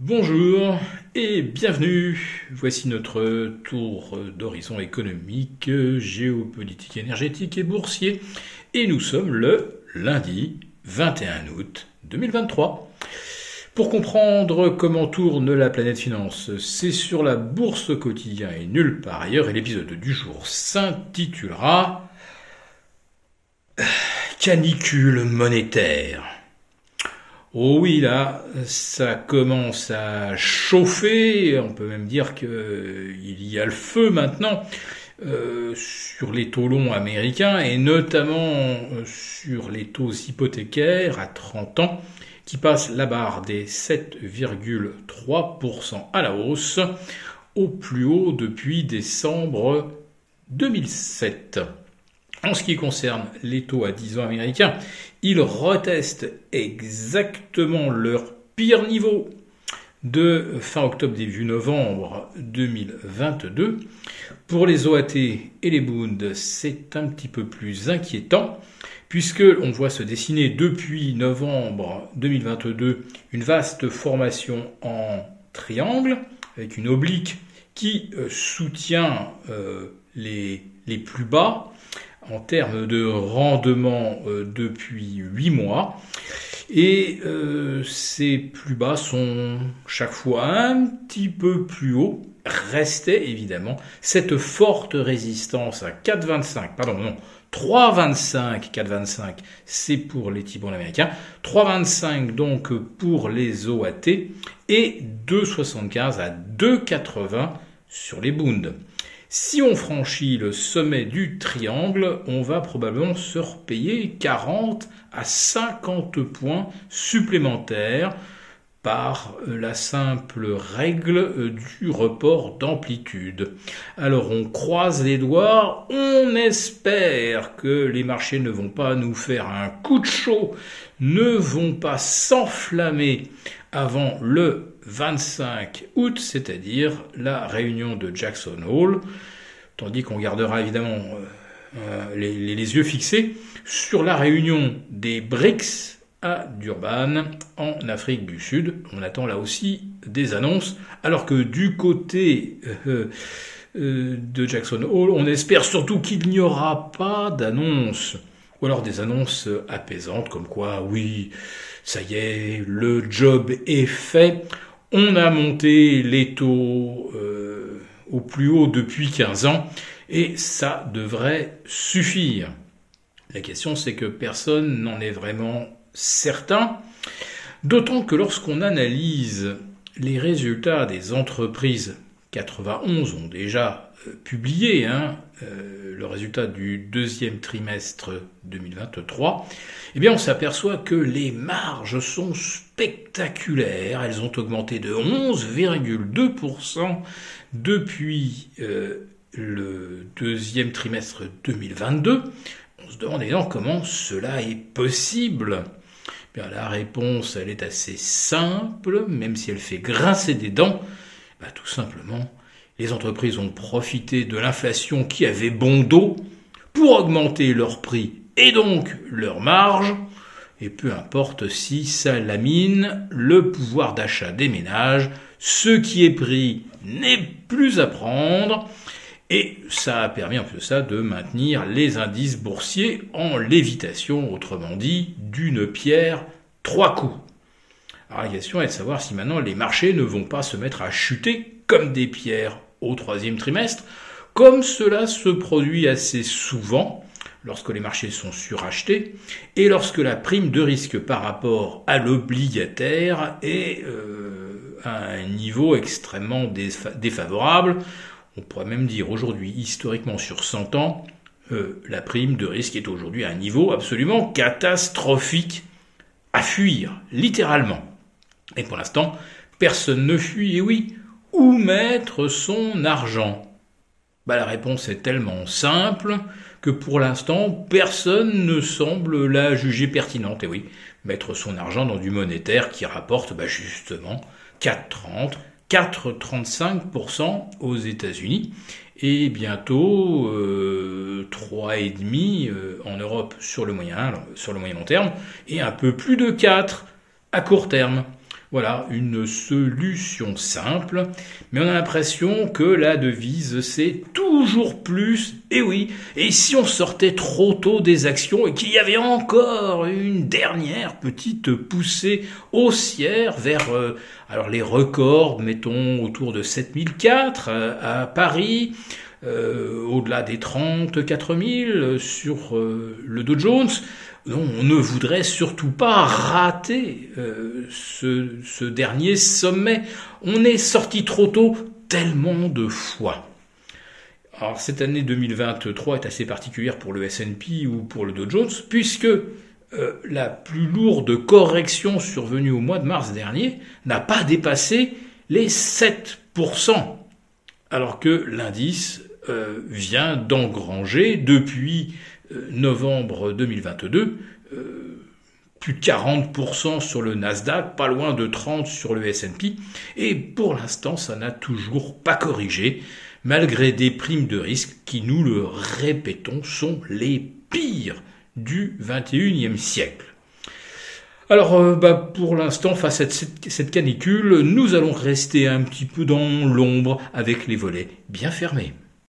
Bonjour et bienvenue. Voici notre tour d'horizon économique, géopolitique, énergétique et boursier. Et nous sommes le lundi 21 août 2023. Pour comprendre comment tourne la planète finance, c'est sur la bourse quotidien et nulle part ailleurs. Et l'épisode du jour s'intitulera Canicule monétaire. Oh oui, là, ça commence à chauffer. On peut même dire qu'il y a le feu maintenant euh, sur les taux longs américains et notamment euh, sur les taux hypothécaires à 30 ans qui passent la barre des 7,3% à la hausse au plus haut depuis décembre 2007. En ce qui concerne les taux à 10 ans américains, ils retestent exactement leur pire niveau de fin octobre début novembre 2022. Pour les OAT et les Bund, c'est un petit peu plus inquiétant puisque on voit se dessiner depuis novembre 2022 une vaste formation en triangle avec une oblique qui euh, soutient euh, les plus bas en termes de rendement euh, depuis 8 mois. Et euh, ces plus bas sont chaque fois un petit peu plus hauts. Restait évidemment cette forte résistance à 4,25, pardon, non, 3,25, 4,25, c'est pour les T-bonds américains, 3,25 donc pour les OAT et 2,75 à 2,80 sur les Bundes. Si on franchit le sommet du triangle, on va probablement se repayer 40 à 50 points supplémentaires par la simple règle du report d'amplitude. Alors on croise les doigts, on espère que les marchés ne vont pas nous faire un coup de chaud, ne vont pas s'enflammer avant le 25 août, c'est-à-dire la réunion de Jackson Hole, tandis qu'on gardera évidemment euh, euh, les, yeux fixés sur la réunion des BRICS à Durban, en Afrique du Sud. On attend là aussi des annonces, alors que du côté euh, de Jackson Hole, on espère surtout qu'il n'y aura pas d'annonces, ou alors des annonces apaisantes, comme quoi, oui, ça y est, le job est fait. On a monté les taux euh, au plus haut depuis 15 ans et ça devrait suffire. La question c'est que personne n'en est vraiment certain, d'autant que lorsqu'on analyse les résultats des entreprises 91 ont déjà euh, publié hein, euh, le résultat du deuxième trimestre 2023, eh bien on s'aperçoit que les marges sont spectaculaires. Elles ont augmenté de 11,2% depuis euh, le deuxième trimestre 2022. On se demande comment cela est possible. Eh la réponse, elle est assez simple, même si elle fait grincer des dents. Bah, tout simplement, les entreprises ont profité de l'inflation qui avait bon dos pour augmenter leurs prix et donc leurs marges, et peu importe si ça lamine le pouvoir d'achat des ménages, ce qui est pris n'est plus à prendre, et ça a permis en plus ça de maintenir les indices boursiers en lévitation, autrement dit, d'une pierre trois coups. Alors la question est de savoir si maintenant les marchés ne vont pas se mettre à chuter comme des pierres au troisième trimestre, comme cela se produit assez souvent lorsque les marchés sont surachetés et lorsque la prime de risque par rapport à l'obligataire est euh, à un niveau extrêmement défavorable. On pourrait même dire aujourd'hui, historiquement sur 100 ans, euh, la prime de risque est aujourd'hui à un niveau absolument catastrophique à fuir, littéralement. Et pour l'instant, personne ne fuit, et oui, où mettre son argent? Bah, La réponse est tellement simple que pour l'instant, personne ne semble la juger pertinente. Et oui, mettre son argent dans du monétaire qui rapporte bah, justement 4,30, 4,35% aux États-Unis et bientôt euh, 3,5% euh, en Europe sur le moyen sur le moyen long terme et un peu plus de 4 à court terme. Voilà, une solution simple, mais on a l'impression que la devise c'est toujours plus, et oui, et si on sortait trop tôt des actions et qu'il y avait encore une dernière petite poussée haussière vers euh, alors les records, mettons autour de 7004 euh, à Paris, euh, au-delà des 34 000 sur le Dow Jones, on ne voudrait surtout pas rater euh, ce, dernier sommet. On est sorti trop tôt tellement de fois. Alors cette année 2023 est assez particulière pour le S&P ou pour le Dow Jones puisque euh, la plus lourde correction survenue au mois de mars dernier n'a pas dépassé les 7%, alors que l'indice euh, vient d'engranger depuis euh, novembre 2022, euh, plus de 40% sur le Nasdaq, pas loin de 30% sur le S&P, et pour l'instant ça n'a toujours pas corrigé, malgré des primes de risque qui, nous le répétons, sont les pires du 21e siècle. Alors, bah, pour l'instant, face à cette canicule, nous allons rester un petit peu dans l'ombre avec les volets bien fermés.